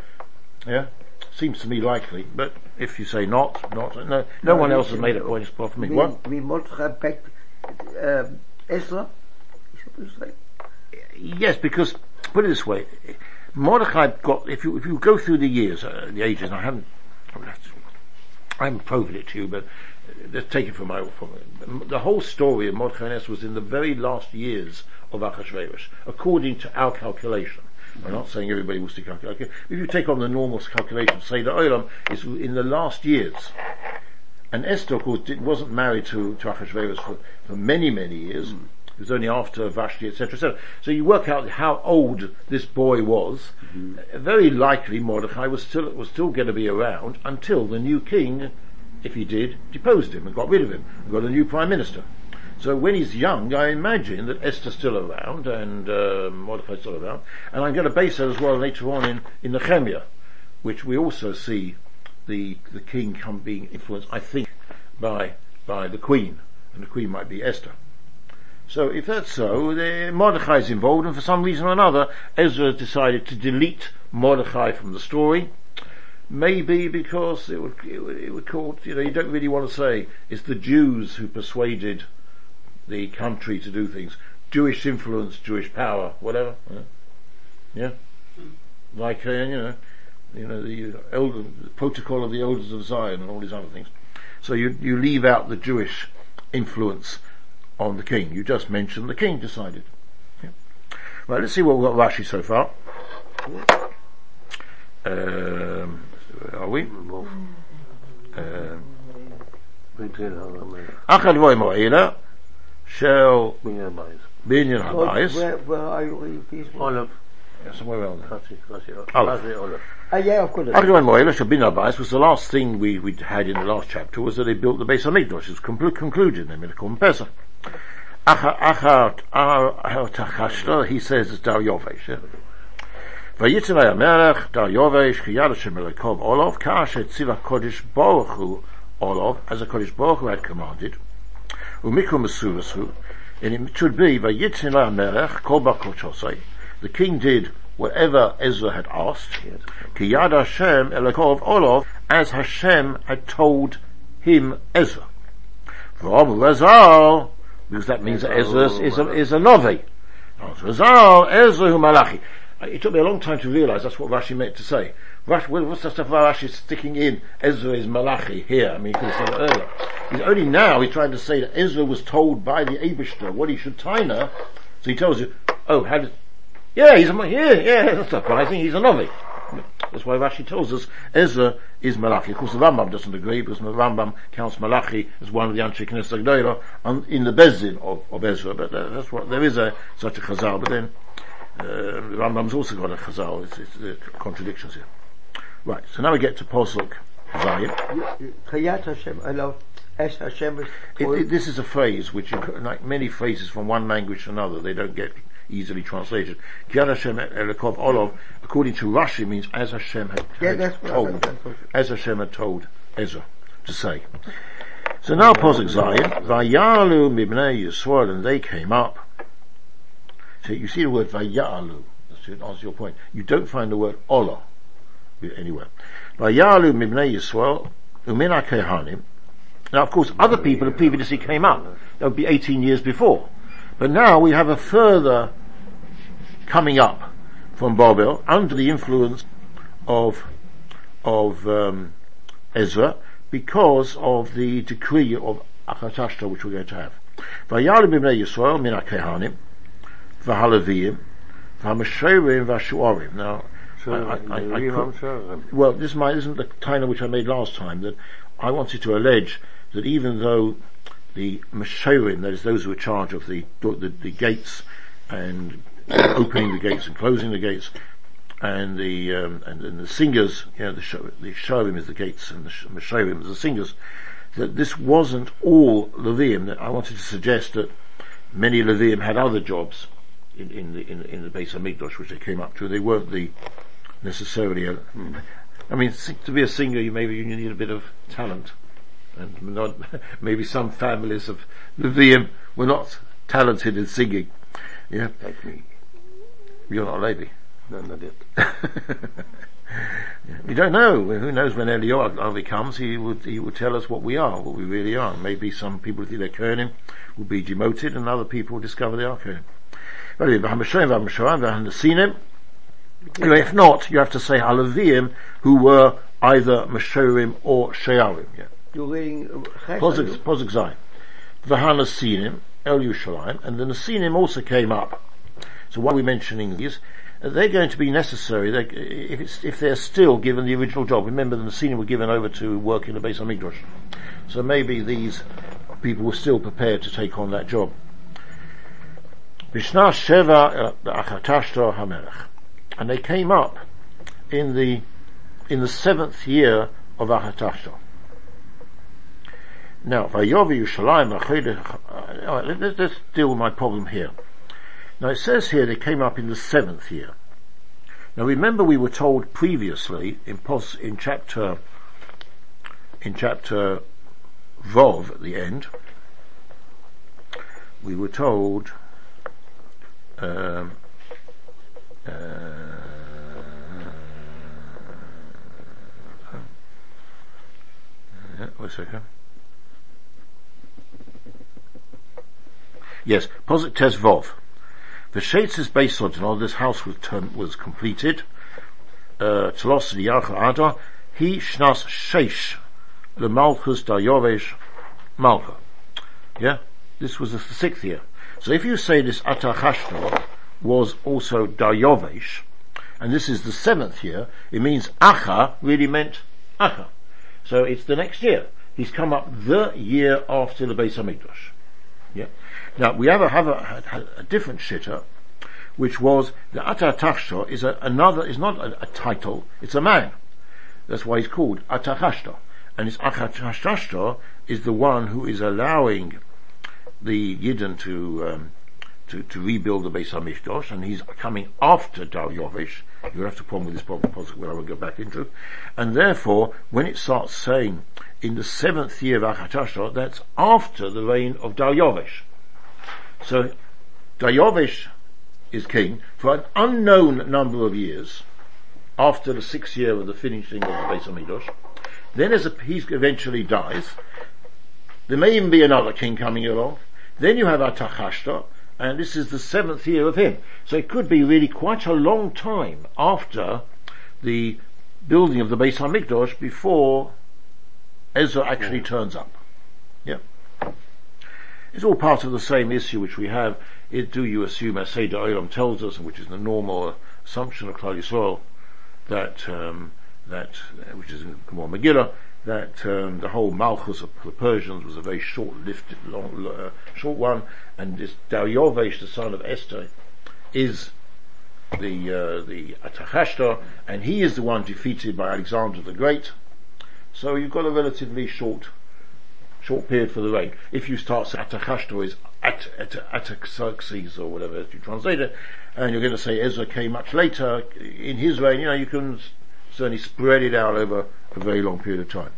Yeah, seems to me likely. But if you say not, not, no, no one else has made a point apart from me. We, What? we Mordechai back, Ezra, is that what you say? Yes, because put it this way, Mordechai got if you if you go through the years, uh, the ages. I haven't. I haven't proven it to you, but uh, let's take it from my from the whole story of Mordechai was in the very last years of Achashverosh, according to our calculation. I'm not saying everybody was to calculate. If you take on the normal calculation, say the Olam is in the last years. And Esther, of course, did, wasn't married to, to Achashverosh for, for many, many years. It was only after Vashti, etc., etc. So you work out how old this boy was. Uh, Very likely Mordechai was still was still going to be around until the new king, if he did, deposed him and got rid of him and got a new prime minister. So when he's young, I imagine that Esther's still around and uh, Mordechai's still around, and I'm going to base that as well later on in in Nehemiah, which we also see the the king come being influenced, I think, by by the queen, and the queen might be Esther. So if that's so, Mordechai is involved, and for some reason or another, Ezra decided to delete Mordechai from the story. Maybe because it would, it would, it would you know, you don't really want to say it's the Jews who persuaded the country to do things. Jewish influence, Jewish power, whatever. Yeah. yeah? Like, uh, you know, you know, the elder, the protocol of the elders of Zion and all these other things. So you, you leave out the Jewish influence on the king. You just mentioned the king decided. Yeah. Right, let's see what we've got Rashi so far. Um, are we? Um, Achad voi mo'ila shel binyan habayis. All of yeah, somewhere around Crosby, Crosby, Crosby Olaf. Uh, yeah, of course. Argument Loyola should be not biased because the last thing we, we had in the last chapter was that they built the Beis Hamikdash, which was concluded in the Milkom Pesach. He says it's Dar Yovesh. Yeah? ויצווה המלך דר יובש כיד שמלקום אולוב כאשר ציו הקודש ברוך הוא אולוב as the Kodesh Baruch had commanded ומיקרו מסורס הוא and it should be ויצווה המלך כל בר קודשו the king did whatever Ezra had asked. Ki yad Hashem elokov olov, as Hashem had told him Ezra. From Chazal, because that means that Ezra is a, is a novi. Chazal, Ezra malachi. Uh, it took me a long time to realise that's what Rashi meant to say. Rashi, what's the stuff Rashi is sticking in? Ezra is Malachi here. I mean, he could have said it earlier. He's only now he's trying to say that Ezra was told by the Abishter what he should tina. So he tells you, oh, how did, yeah, he's a, yeah, yeah, that's surprising, he's a Novi. That's why Rashi tells us Ezra is Malachi. Of course, the Rambam doesn't agree because the Rambam counts Malachi as one of the Anshe Knesset Gdoilo in the Bezin of, of Ezra. But uh, that's what there is a such a Chazal. But then uh, the Rambam's also got a Chazal. It's, it's uh, contradictions here. Right. So now we get to Posuk Zayin. Chayat Hashem, I love Es Hashem is It, it, this is a phrase which, like many phrases from one language to another, they don't get easily translated. Kiad Hashem Elikov Olov, according to Rashi, means as Hashem had, Yeah, had what told, as Hashem had told Ezra to say. So now Posuk Zayin, Vayalu Mibnei Yisrael, and they came up. So you see the word Vayalu, that's to answer your point. You don't find the word Olah anywhere. Vayalu Mibnei Yisrael, Umina Kehanim. Now of course other people had previously came up. That would be 18 years before. But now we have a further coming up from Babel under the influence of of um, Ezra because of the decree of Achatashta which we're going to have. Vayalim b'nei Yisrael min ha-kehanim v'halaviyim v'hamesherim v'shuarim. Now, I, I, I, could- well, this is my, isn't the title which I made last time that I wanted to allege that even though the Meshorim, that is those who are in charge of the, the, the gates and opening the gates and closing the gates, and the um, and, and the singers, you know, the Shorim is the gates and the sh- Meshorim is the singers. That this wasn't all Levium. That I wanted to suggest that many Levium had other jobs in, in the in, in the Beis Hamikdosh, which they came up to. They weren't the necessarily. A, I mean, to be a singer, you maybe you need a bit of talent, and not maybe some families of Levium were not talented in singing. Yeah, Like me. you're not a lady. No, not yet. You don't know. Who knows when Eliyahu comes? He would he would tell us what we are, what we really are. Maybe some people think they're Kohanim will be demoted, and other people will discover they are Kohanim. But anyway, V'hameshorim v'hameshorim v'hanesinim. Anyway, if not, you have to say Halavim, who were either Meshorim or Shearim. Yeah. You're reading uh, Ches, are Posuk you? Posuk Zayin. El Yushalayim, and the Nesinim also came up. So why are we mentioning these? Uh, They're going to be necessary they, if, it's, if they're still given the original job. Remember, the Nesinim were given over to work in the Beis Hamikdosh. So maybe these people were still prepared to take on that job. Mishnah Sheva uh, Achatashta Hamelech. And they came up in the, in the seventh year of Achatashta. Now, uh, all right, let- let- let's deal with my problem here. Now it says here they came up in the seventh year. Now remember we were told previously in pos, in chapter, in chapter Vov at the end, we were told, um, uh, yeah, wait a second. Yes, Posit Tes Vov. The Sheitz's base on this house was term, was completed. Uh, Tlos Liyacha Ada, he Shnas Sheish, the Malchus Dayovesh Malcha. Yeah? This was the sixth year. So if you say this Atachashtor was also Dayovesh, and this is the seventh year, it means Acha really meant Acha. So it's the next year. He's come up the year after the Beis Hamikdash. Yeah. Now we have a, have a, a, a different shitter, which was the Atatachshta is a, another is not a, a title, it's a man. That's why he's called Atachashta. And it's Atachashta is the one who is allowing the Yidden to um, to, to rebuild the Beis Hamikdash, and he's coming after Daryovish. You'll have to problem with this problem, possibly, I will go back into. And therefore, when it starts saying in the seventh year of Achatashta, that's after the reign of Daryovish. So, Daryovish is king for an unknown number of years after the sixth year of the finishing of the Beis Hamikdash. Then as a, he eventually dies, there may even be another king coming along. Then you have Atachashta, and this is the seventh year of him. So it could be really quite a long time after the building of the Beis Hamikdash before Ezra actually turns up. Yeah. It's all part of the same issue which we have. It, do you assume, as Seder Olam tells us, which is the normal assumption of Klal Yisrael, that um, that uh, which is in Gemara Megillah, that um, the whole Malchus of the Persians was a very short-lived, long, uh, short one, and this Daryovesh, the son of Esther, is the uh, the Atachashta, and he is the one defeated by Alexander the Great. So you've got a relatively short short period for the reign. If you start Atachashta is At, At, Artaxerxes or whatever as you translate it, and you're going to say Ezra came much later in his reign, you know, you can certainly spread it out over a very long period of time.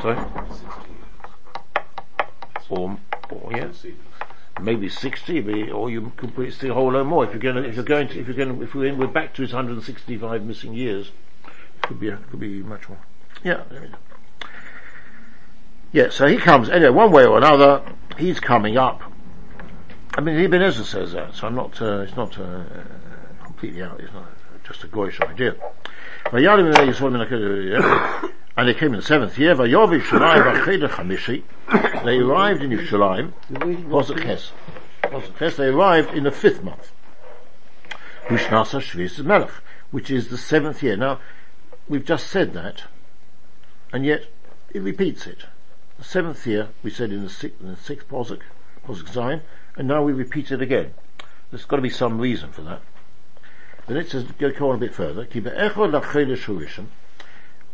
Sorry? Or, or yeah, maybe 60, or you could put it a whole lot more. If you're going to, if you're going to, if you're going to, if we're, in, we're back to his 165 missing years, could be, could be much more. Yeah, yeah, so he comes, anyway, one way or another, he's coming up. I mean, Ibn Ezra says that, so I'm not, uh, it's not, uh, completely out, it's not just a goyish idea. And they came in the seventh year, they arrived in Yerushalayim, they arrived in the fifth month. Which is the seventh year. Now, we've just said that, and yet it repeats it. The seventh year, we said in the sixth, in the sixth posuk, posuk Zayin, and now we repeat it again. There's got to be some reason for that. Then it says, go on a bit further,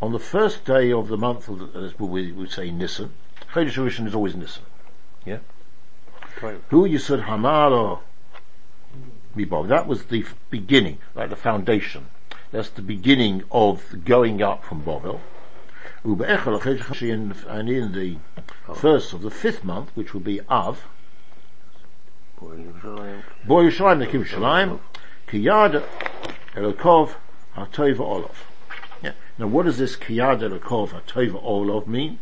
on the first day of the month of the, as we would say Nissan, Chodesh Rishon is always Nissan. Yeah? Who you said Hamar Mibov. That was the beginning, like the foundation. That's the beginning of going up from Bovel. And in the first of the fifth month, which will be Av, Bo Yishalayim Nekim Shalayim, Kiyad Elokov HaTova Olov. Yeah. Now what does this Kiyad Elokov HaTova Olov mean?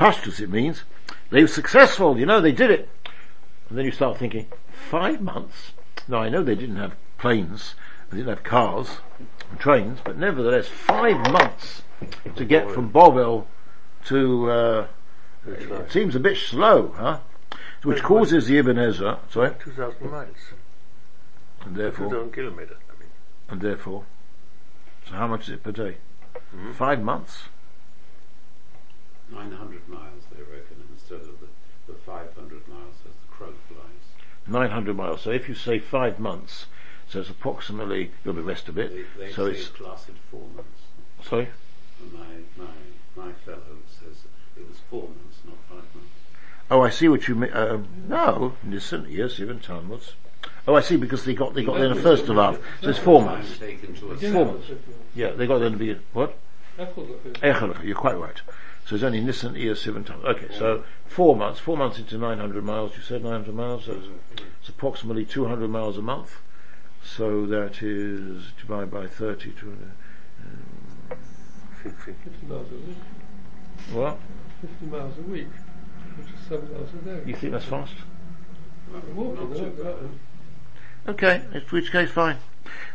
Pashtus it means they were successful, you know, they did it. And then you start thinking, five months? Now I know they didn't have planes, they didn't have cars and trains, but nevertheless, five months to get from Bovel to, uh, it seems a bit slow, huh? Which causes the Ibn Ezra, sorry? 2,000 miles. And therefore? 2,000 kilometers, I mean. And therefore? So how much is it per day? Mm-hmm. Five months? 900 miles, they reckon, instead of the, the 500 miles as the crow flies. 900 miles. So if you say five months, so it's approximately, you'll be rest a bit. They, they so say it's, it lasted four months. sorry? My, my, my fellow says it was four months, not five months. Oh, I see what you mean. Um, no, listen, yes, even Talmuds. Oh, I see, because they got, they got there in the first of Av. So it's four months. taken Yeah. Four months. Yeah, they got there to be, what? Echolach. Echolach, you're quite right. So it's only Nissan, Iyar, seven times. Okay, so four months, four months into 900 miles, you said 900 miles, so it's, it's approximately 200 miles a month. So that is divided by 30, 200, 50 miles a week. what? 50 miles a week, which is 7 miles a day. You think that's fast? Walking, Not isn't too. Okay, in which case fine.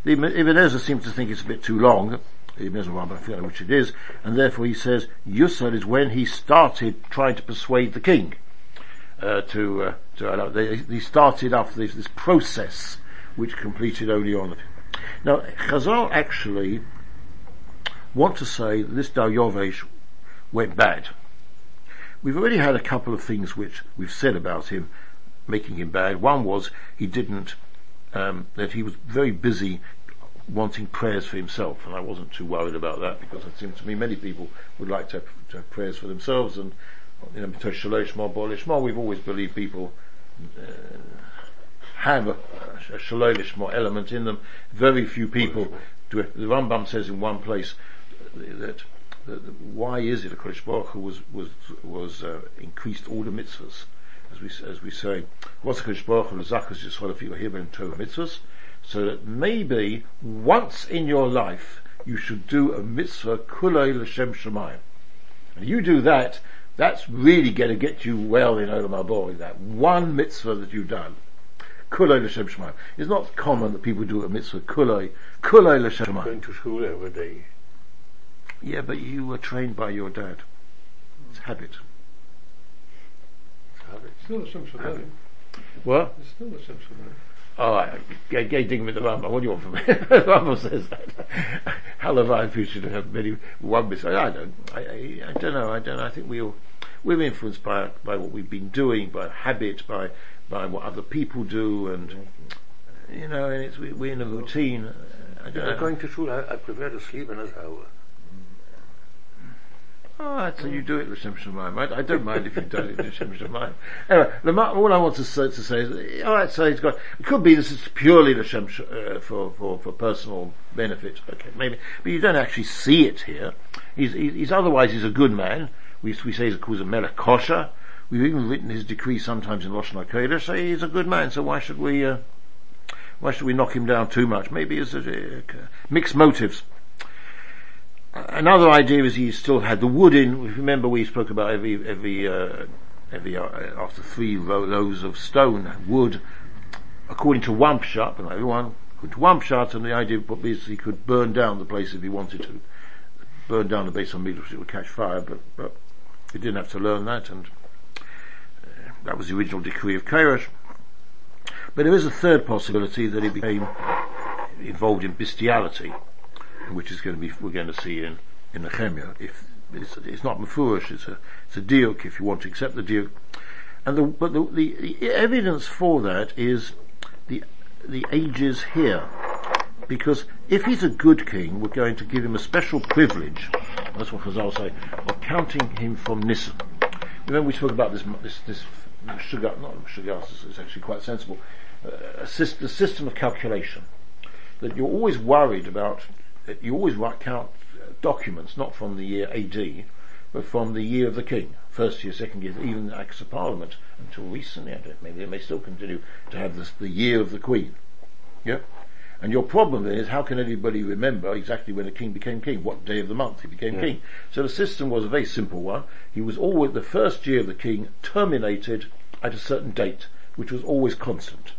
The Ezra seems to think it's a bit too long, Ibn Ezra Rabbah, I feel which it is, and therefore he says Yusad is when he started trying to persuade the king uh, to uh, to allow. They, he started off this, this process which completed only on. Now Chazal actually want to say that this Daryovesh went bad. We've already had a couple of things which we've said about him making him bad. One was he didn't um, that he was very busy wanting prayers for himself, and I wasn't too worried about that because it seemed to me many people would like to have, to have prayers for themselves, and you know, we've always believed people uh, have a, a Shalosh Ma element in them. Very few people do it. The Rambam says in one place that, that, that why is it a Kodesh Baruch Hu was was was uh, increased all the mitzvahs as we as we say, what's Kodesh Baruch Hu l'zachas Yisrael if you here in Torah mitzvahs, so that maybe once in your life you should do a mitzvah kulei l'shem shemayim, and you do that. That's really going to get you well in Olam Haba. That one mitzvah that you've done, kulei l'shem shemayim. It's not common that people do a mitzvah kulei kulei l'shem shemayim. Going to school every day. Yeah, but you were trained by your dad. It's habit. It's habits. still a Shem Shemaim. What? It's still a Shem Shemaim. Oh, I, gay, gay digging with the Rambam. What do you want from me? the Rambam says that. However, if you should have many one beside. I don't. I, I, I don't know. I don't. know. I think we all we're influenced by by what we've been doing, by habit, by by what other people do, and you know, and it's we, we're in a routine. I know. going to shul. I, I prefer to sleep house. Ah, Oh, so you do it with Shem Shemaim. I, I don't mind if you don't do Shem Shemaim. Anyway, the, ma- all I want to say, to say is, all right, so he's got. It could be this is purely the Shem Sh- uh, for for for personal benefit. Okay, maybe, but you don't actually see it here. He's he's, he's otherwise he's a good man. We we say he's called a melech kosher. We've even written his decree sometimes in Lashon HaKodesh. Say he's a good man. So why should we? Uh, why should we knock him down too much? Maybe it's a, uh, mixed motives. Another idea is he still had the wood in. If you remember, we spoke about every every uh, every uh, after three ro- rows of stone wood, according to one and everyone according to one pshat, and the idea is he could burn down the place if he wanted to, burn down the Beis Hamikdash, it would catch fire, but but he didn't have to learn that, and uh, that was the original decree of Kairosh. But there is a third possibility that he became involved in bestiality, which is going to be we're going to see in in Nehemiah. If it's, it's not mafurish, it's a it's a diuk if you want to accept the diuk. And the but the, the, the evidence for that is the the ages here, because if he's a good king, we're going to give him a special privilege. That's what Chazal say of counting him from Nisan. Remember we spoke about this this this sugar not sugar is actually quite sensible. Uh, a system, a system of calculation that you're always worried about. You always count uh, documents not from the year AD, but from the year of the king, first year, second year, even the Acts of Parliament until recently. I don't, maybe they may still continue to have this, the year of the Queen. Yeah. And your problem is, how can anybody remember exactly when the king became king? What day of the month he became king? So the system was a very simple one. He was always, the first year of the king terminated at a certain date, which was always constant.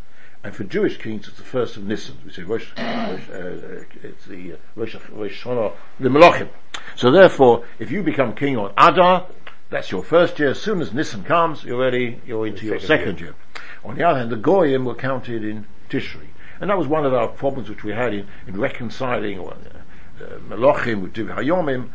And for Jewish kings, it's the first of Nisan. We say Rosh, Rosh uh, it's the uh, Rosh, Rosh Hashanah, the Melachim. So therefore, if you become king on Adar, that's your first year. As soon as Nisan comes, you're ready, you're into your second year. On the other hand, the Goyim were counted in Tishri. And that was one of our problems which we had in, in reconciling or, uh, uh, Melachim with Divrei Hayomim,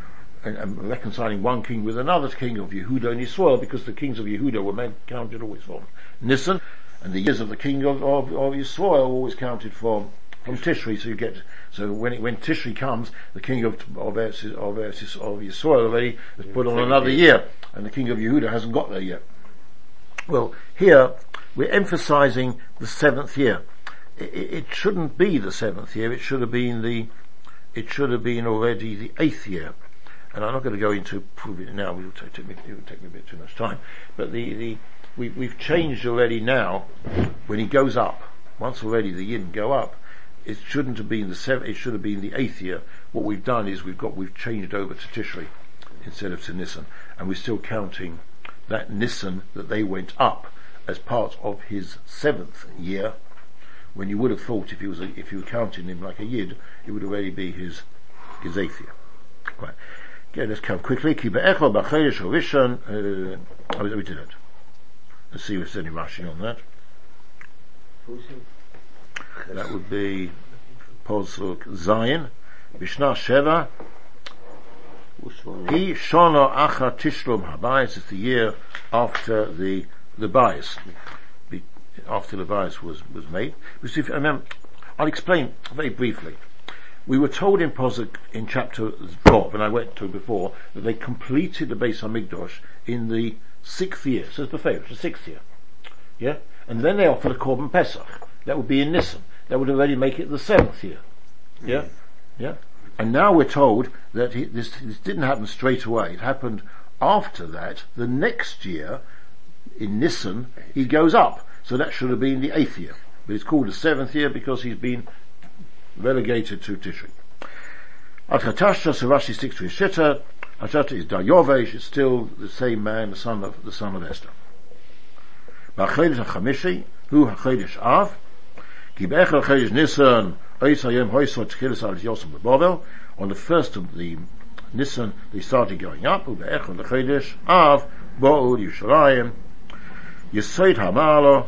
and, and reconciling one king with another king of Yehuda and Yisrael, because the kings of Yehuda were meant, counted always from Nisan, and the years of the king of, of, of Yisrael always counted from from Tishri. So you get so when it, when Tishri comes, the king of of Eretz, of, Eretz, of Yisrael already has put on another year, and the king of Yehuda hasn't got there yet. Well, here we're emphasizing the seventh year. It, shouldn't be the seventh year. It should have been the it should have been already the eighth year. And I'm not going to go into proving it now. It will take, me, take me a bit too much time. But the, the we, we've changed already now. When he goes up, once already the yin go up, it shouldn't have been the seventh. It should have been the eighth year. What we've done is we've got we've changed over to Tishri instead of to Nisan, and we're still counting that Nisan that they went up as part of his seventh year. When you would have thought if he was a, if you were counting him like a yid, it would already be his year. Right. Okay, let's count quickly. Kiba Echel B'Chodesh Rishon. Uh, we did it. Let's see if there's any rushing on that. That would be Posuk Zayin. Mishnah Sheva. He Shana Acha Tishlum Habayis is the year after the the bias, after bias was was made. Because if, I mean, um, I'll explain very briefly. We were told in Posuk in chapter Vov, and I went to before, that they completed the Beis Hamikdash in the sixth year. So it's the favorite, the sixth year. Yeah? And then they offered a Korban Pesach. That would be in Nisan. That would already make it the seventh year. Yeah? Yeah? And now we're told that he, this, this didn't happen straight away. It happened after that. The next year, in Nisan, he goes up. So that should have been the eighth year. But it's called the seventh year because he's been relegated to Tishri. At Hatashta, so Rashi sticks to his shitta. Hatashta is Daryovesh, it's still the same man, the son of, the son of Esther. Ba'chedesh HaChamishi, hu HaChedesh Av, ki be'echel HaChedesh Nisan, ois hayom hoisot tchilis al Yosem B'Bovel, on the first of the Nisan, they started going up, hu be'echel HaChedesh Av, bo'ud Yushalayim, Yesod Hamalo,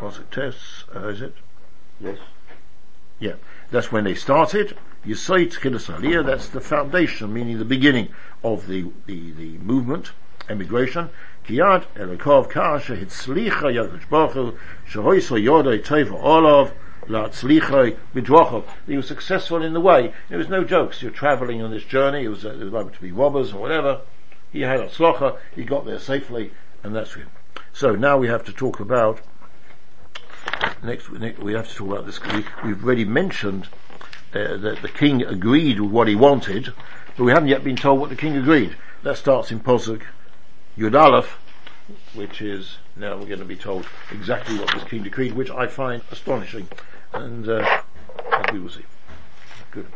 Pasuk Tes, uh, is it? Yes. Yeah, that's when they started. Yesod Tchilas Aliyah, that's the foundation, meaning the beginning of the, the, the movement, emigration. Kiyad Elikov Kasha Hitzlicha Yakush Baruch Shehoiso Yodai Teva Midrochov. He was successful in the way. There was no jokes. You're traveling on this journey. It was, uh, there was to be robbers or whatever. He had a slocha. He got there safely, and that's it. So now we have to talk about next. we have to talk about this. We, we've already mentioned uh, that the king agreed with what he wanted, but we haven't yet been told what the king agreed. That starts in Posuk Yud Aleph, which is now we're going to be told exactly what this king decreed, which I find astonishing, and uh, we will see. Good.